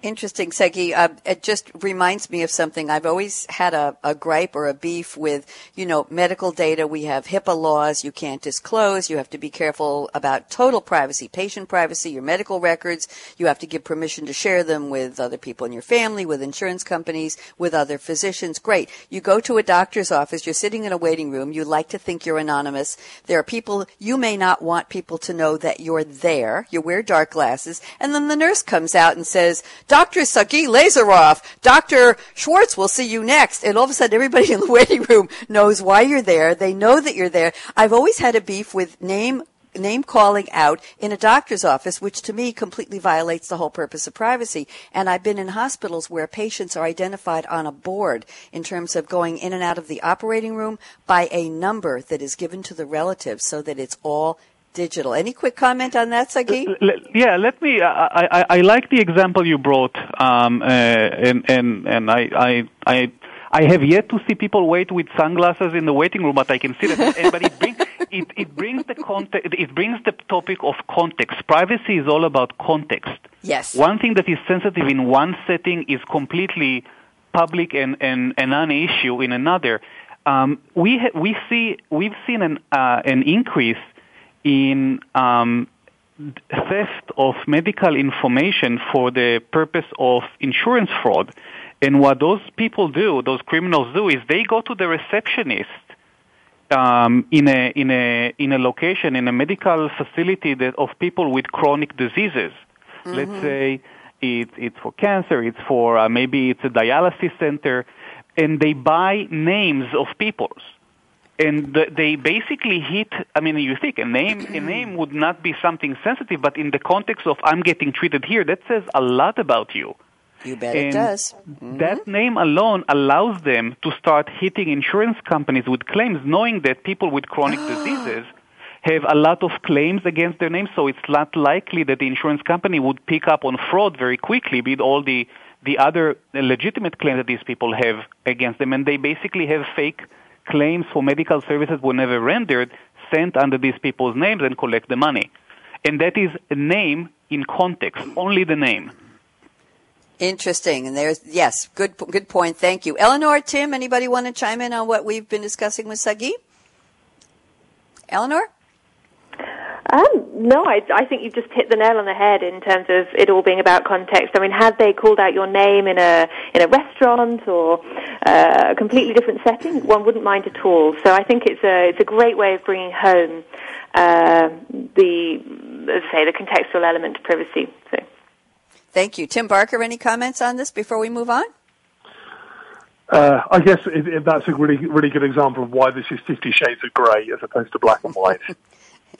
Interesting, Sagi. Uh, it just reminds me of something. I've always had a, a gripe or a beef with, you know, medical data. We have HIPAA laws. You can't disclose. You have to be careful about total privacy, patient privacy, your medical records. You have to give permission to share them with other people in your family, with insurance companies, with other physicians. Great. You go to a doctor's office. You're sitting in a waiting room. You like to think you're anonymous. There are people, you may not want people to know that you're there. You wear dark glasses. And then the nurse comes out and says, Dr. Sagi Leizerov, Dr. Schwartz will see you next. And all of a sudden everybody in the <laughs> waiting room knows why you're there. They know that you're there. I've always had a beef with name name calling out in a doctor's office, which to me completely violates the whole purpose of privacy. And I've been in hospitals where patients are identified on a board in terms of going in and out of the operating room by a number that is given to the relatives so that it's all digital. Any quick comment on that, Sagi? Yeah, let me. I, I, I like the example you brought, um, uh, and and and I, I I I have yet to see people wait with sunglasses in the waiting room, but I can see that. but it brings it, it brings the context. It brings the topic of context. Privacy is all about context. Yes. One thing that is sensitive in one setting is completely public and and, and an issue in another. Um, we ha- we see we've seen an uh, an increase in um, theft of medical information for the purpose of insurance fraud. And what those people do, those criminals do, is they go to the receptionist um, in a in a in a location in a medical facility that of people with chronic diseases. Mm-hmm. Let's say it, it's for cancer, it's for uh, maybe it's a dialysis center, and they buy names of people's and they basically hit. I mean, you think a name a <clears throat> name would not be something sensitive, but in the context of I'm getting treated here, that says a lot about you. You bet and it does. Mm-hmm. That name alone allows them to start hitting insurance companies with claims, knowing that people with chronic <gasps> diseases have a lot of claims against their name, so it's not likely that the insurance company would pick up on fraud very quickly with all the the other legitimate claims that these people have against them, and they basically have fake claims for medical services were never rendered, sent under these people's names and collect the money. And that is a name in context, only the name. Interesting. And there's, yes, good, good point. Thank you. Eleanor, Tim, anybody want to chime in on what we've been discussing with Sagi? Eleanor? Um, no, I, I think you've just hit the nail on the head in terms of it all being about context. I mean, had they called out your name in a in a restaurant or uh, a completely different setting, one wouldn't mind at all. So I think it's a it's a great way of bringing home uh, the as I say the contextual element to privacy. So. Thank you, Tim Barker. Any comments on this before we move on? Uh, I guess it, it, that's a really, really good example of why this is Fifty Shades of Grey as opposed to black and white. <laughs>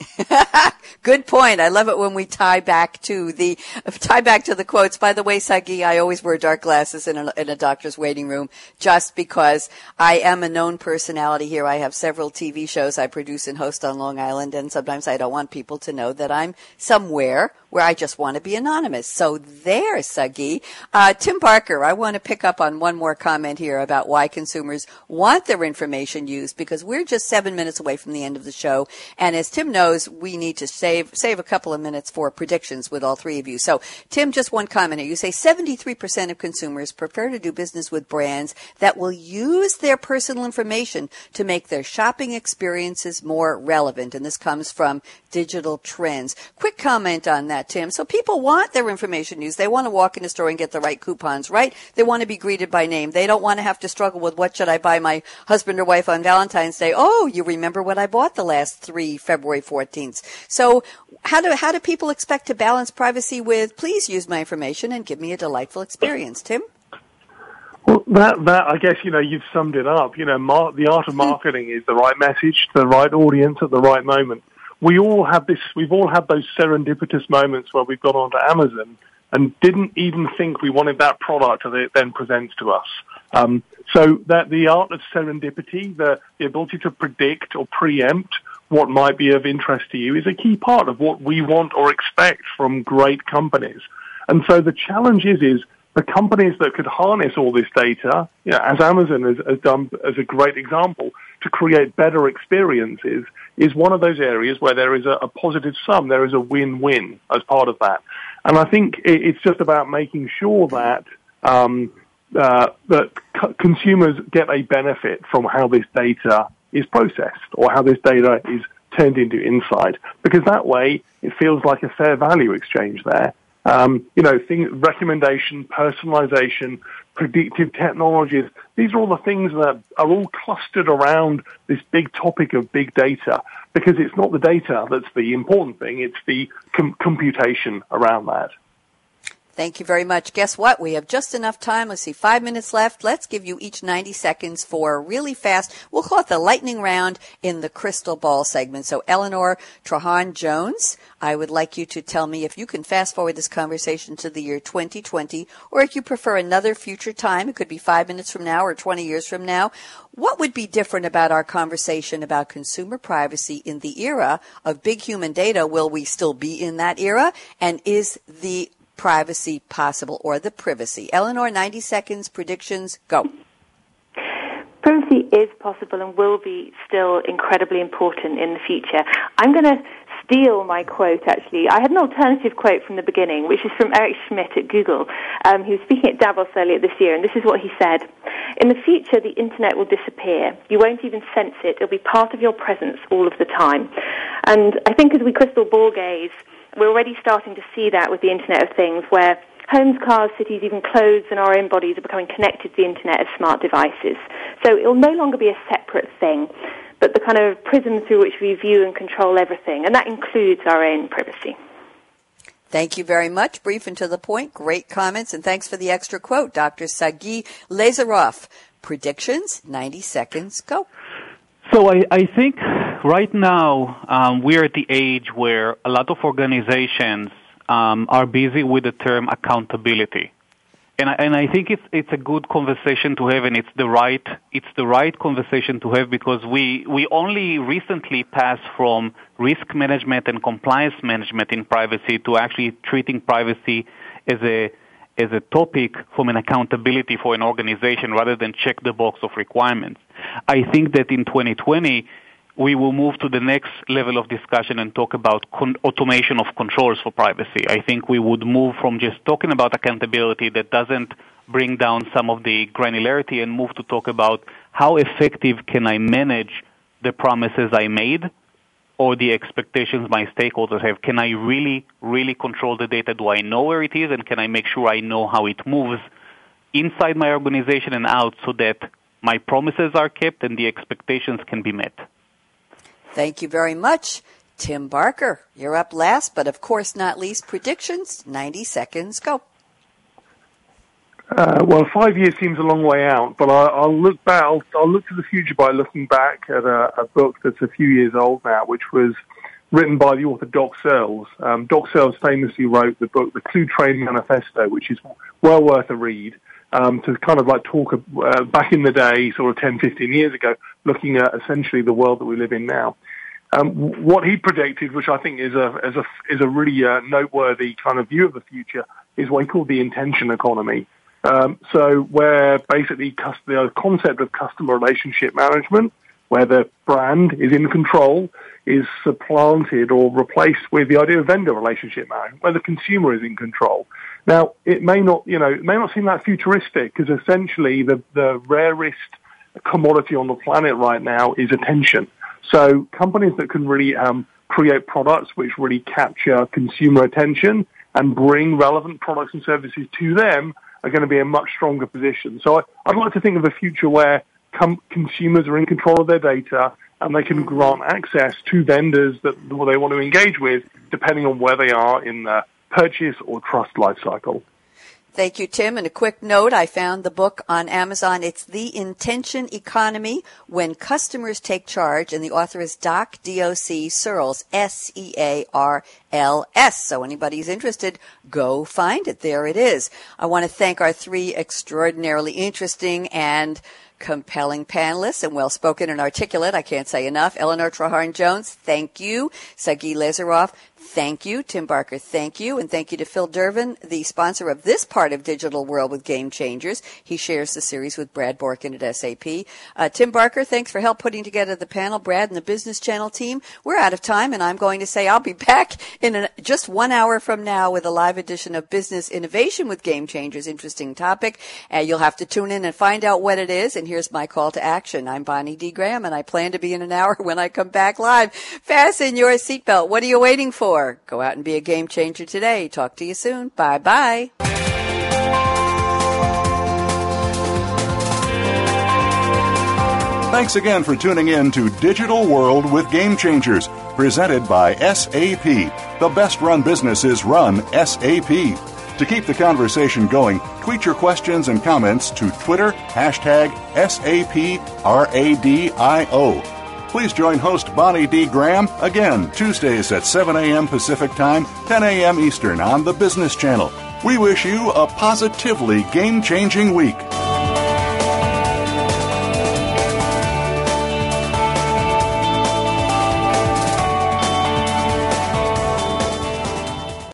<laughs> Good point. I love it when we tie back to the tie back to the quotes. By the way, Sagi, I always wear dark glasses in a, in a doctor's waiting room just because I am a known personality here. I have several TV shows I produce and host on Long Island, and sometimes I don't want people to know that I'm somewhere where I just want to be anonymous. So there, Sagi. Uh, Tim Barker, I want to pick up on one more comment here about why consumers want their information used because we're just seven minutes away from the end of the show. And as Tim knows, knows we need to save save a couple of minutes for predictions with all three of you. So, Tim, just one comment here. You say 73% of consumers prefer to do business with brands that will use their personal information to make their shopping experiences more relevant. And this comes from Digital Trends. Quick comment on that, Tim. So people want their information used. They want to walk in the store and get the right coupons, right? They want to be greeted by name. They don't want to have to struggle with what should I buy my husband or wife on Valentine's Day. Oh, you remember what I bought the last three February 14th. So how do, how do people expect to balance privacy with please use my information and give me a delightful experience, Tim? Well, that that I guess you know you've summed it up. You know, mar- the art of hmm. marketing is the right message to the right audience at the right moment. We all have this. We've all had those serendipitous moments where we've gone onto Amazon and didn't even think we wanted that product that it then presents to us. Um, so that the art of serendipity, the, the ability to predict or preempt what might be of interest to you, is a key part of what we want or expect from great companies. And so the challenge is, is the companies that could harness all this data, you know, as Amazon has, has, done as a great example, to create better experiences, is one of those areas where there is a, a positive sum. There is a win-win as part of that. And I think it, it's just about making sure that um, uh, that c- consumers get a benefit from how this data is processed or how this data is turned into insight, because that way it feels like a fair value exchange there. Um, you know, thing, recommendation, personalization, predictive technologies. These are all the things that are all clustered around this big topic of big data because it's not the data that's the important thing. It's the com- computation around that. Thank you very much. Guess what? We have just enough time. Let's see, five minutes left. Let's give you each 90 seconds for really fast. We'll call it the lightning round in the crystal ball segment. So Eleanor Treharne Jones, I would like you to tell me if you can fast forward this conversation to the year 2020, or if you prefer another future time. It could be five minutes from now or 20 years from now. What would be different about our conversation about consumer privacy in the era of big human data? Will we still be in that era? And is the privacy possible or the privacy? Eleanor, 90 seconds, predictions, go. Privacy is possible and will be still incredibly important in the future. I'm going to steal my quote actually. I had an alternative quote from the beginning, which is from Eric Schmidt at Google. Um, he was speaking at Davos earlier this year, and this is what he said. In the future, the internet will disappear. You won't even sense it. It'll be part of your presence all of the time. And I think as we crystal ball gaze, we're already starting to see that with the Internet of Things, where homes, cars, cities, even clothes and our own bodies are becoming connected to the Internet as smart devices. So it will no longer be a separate thing, but the kind of prism through which we view and control everything, and that includes our own privacy. Thank you very much. Brief and to the point. Great comments, and thanks for the extra quote, Dr. Sagi Leizerov. Predictions, 90 seconds, go. So I, I think right now um, we're at the age where a lot of organizations um, are busy with the term accountability, and I, and I think it's it's a good conversation to have, and it's the right it's the right conversation to have because we we only recently passed from risk management and compliance management in privacy to actually treating privacy as a as a topic from an accountability for an organization rather than check the box of requirements. I think that in 2020, we will move to the next level of discussion and talk about con- automation of controls for privacy. I think we would move from just talking about accountability that doesn't bring down some of the granularity and move to talk about how effective can I manage the promises I made or the expectations my stakeholders have. Can I really, really control the data? Do I know where it is? And can I make sure I know how it moves inside my organization and out so that my promises are kept and the expectations can be met? Thank you very much. Tim Barker, you're up last, but of course not least. Predictions, 90 seconds, go. Uh, well, five years seems a long way out, but I, will look back. I'll, I'll, look to the future by looking back at a, a, book that's a few years old now, which was written by the author Doc Searls. Um, Doc Searls famously wrote the book The Cluetrain Manifesto, which is well worth a read. Um, to kind of like talk uh, back in the day, sort of 10, 15 years ago, looking at essentially the world that we live in now. Um, what he predicted, which I think is a is a is a really uh, noteworthy kind of view of the future, is what he called the intention economy. Um, so where basically the concept of customer relationship management, where the brand is in control, is supplanted or replaced with the idea of vendor relationship now, where the consumer is in control. Now, it may not, you know, it may not seem that futuristic because essentially the, the rarest commodity on the planet right now is attention. So companies that can really um, create products which really capture consumer attention and bring relevant products and services to them are going to be in a much stronger position. So I, would like to think of a future where com- consumers are in control of their data and they can grant access to vendors that they want to engage with depending on where they are in the purchase or trust lifecycle. Thank you, Tim. And a quick note, I found the book on Amazon. It's The Intention Economy, When Customers Take Charge, and the author is Doc D-O-C Searls, S-E-A-R-L-S. So anybody's interested, go find it. There it is. I want to thank our three extraordinarily interesting and compelling panelists and well spoken and articulate. I can't say enough. Eleanor Treharne Jones, thank you. Sagi Leizerov, Thank you, Tim Barker. Thank you. And thank you to Phil Durbin, the sponsor of this part of Digital World with Game Changers. He shares the series with Brad Borkin at SAP. Uh, Tim Barker, thanks for help putting together the panel. Brad and the Business Channel team. We're out of time, and I'm going to say I'll be <laughs> back in an, just one hour from now with a live edition of Business Innovation with Game Changers. Interesting topic. Uh, you'll have to tune in and find out what it is. And here's my call to action. I'm Bonnie D. Graham, and I plan to be in an <laughs> hour when I come back live. Fasten your seatbelt. What are you waiting for? Go out and be a game changer today. Talk to you soon. Bye bye. Thanks again for tuning in to Digital World with Game Changers, presented by SAP. The best run businesses run SAP. To keep the conversation going, tweet your questions and comments to Twitter, hashtag SAPRADIO. Please join host Bonnie D. Graham again Tuesdays at 7 a.m. Pacific Time, 10 a.m. Eastern on the Business Channel. We wish you a positively game changing week.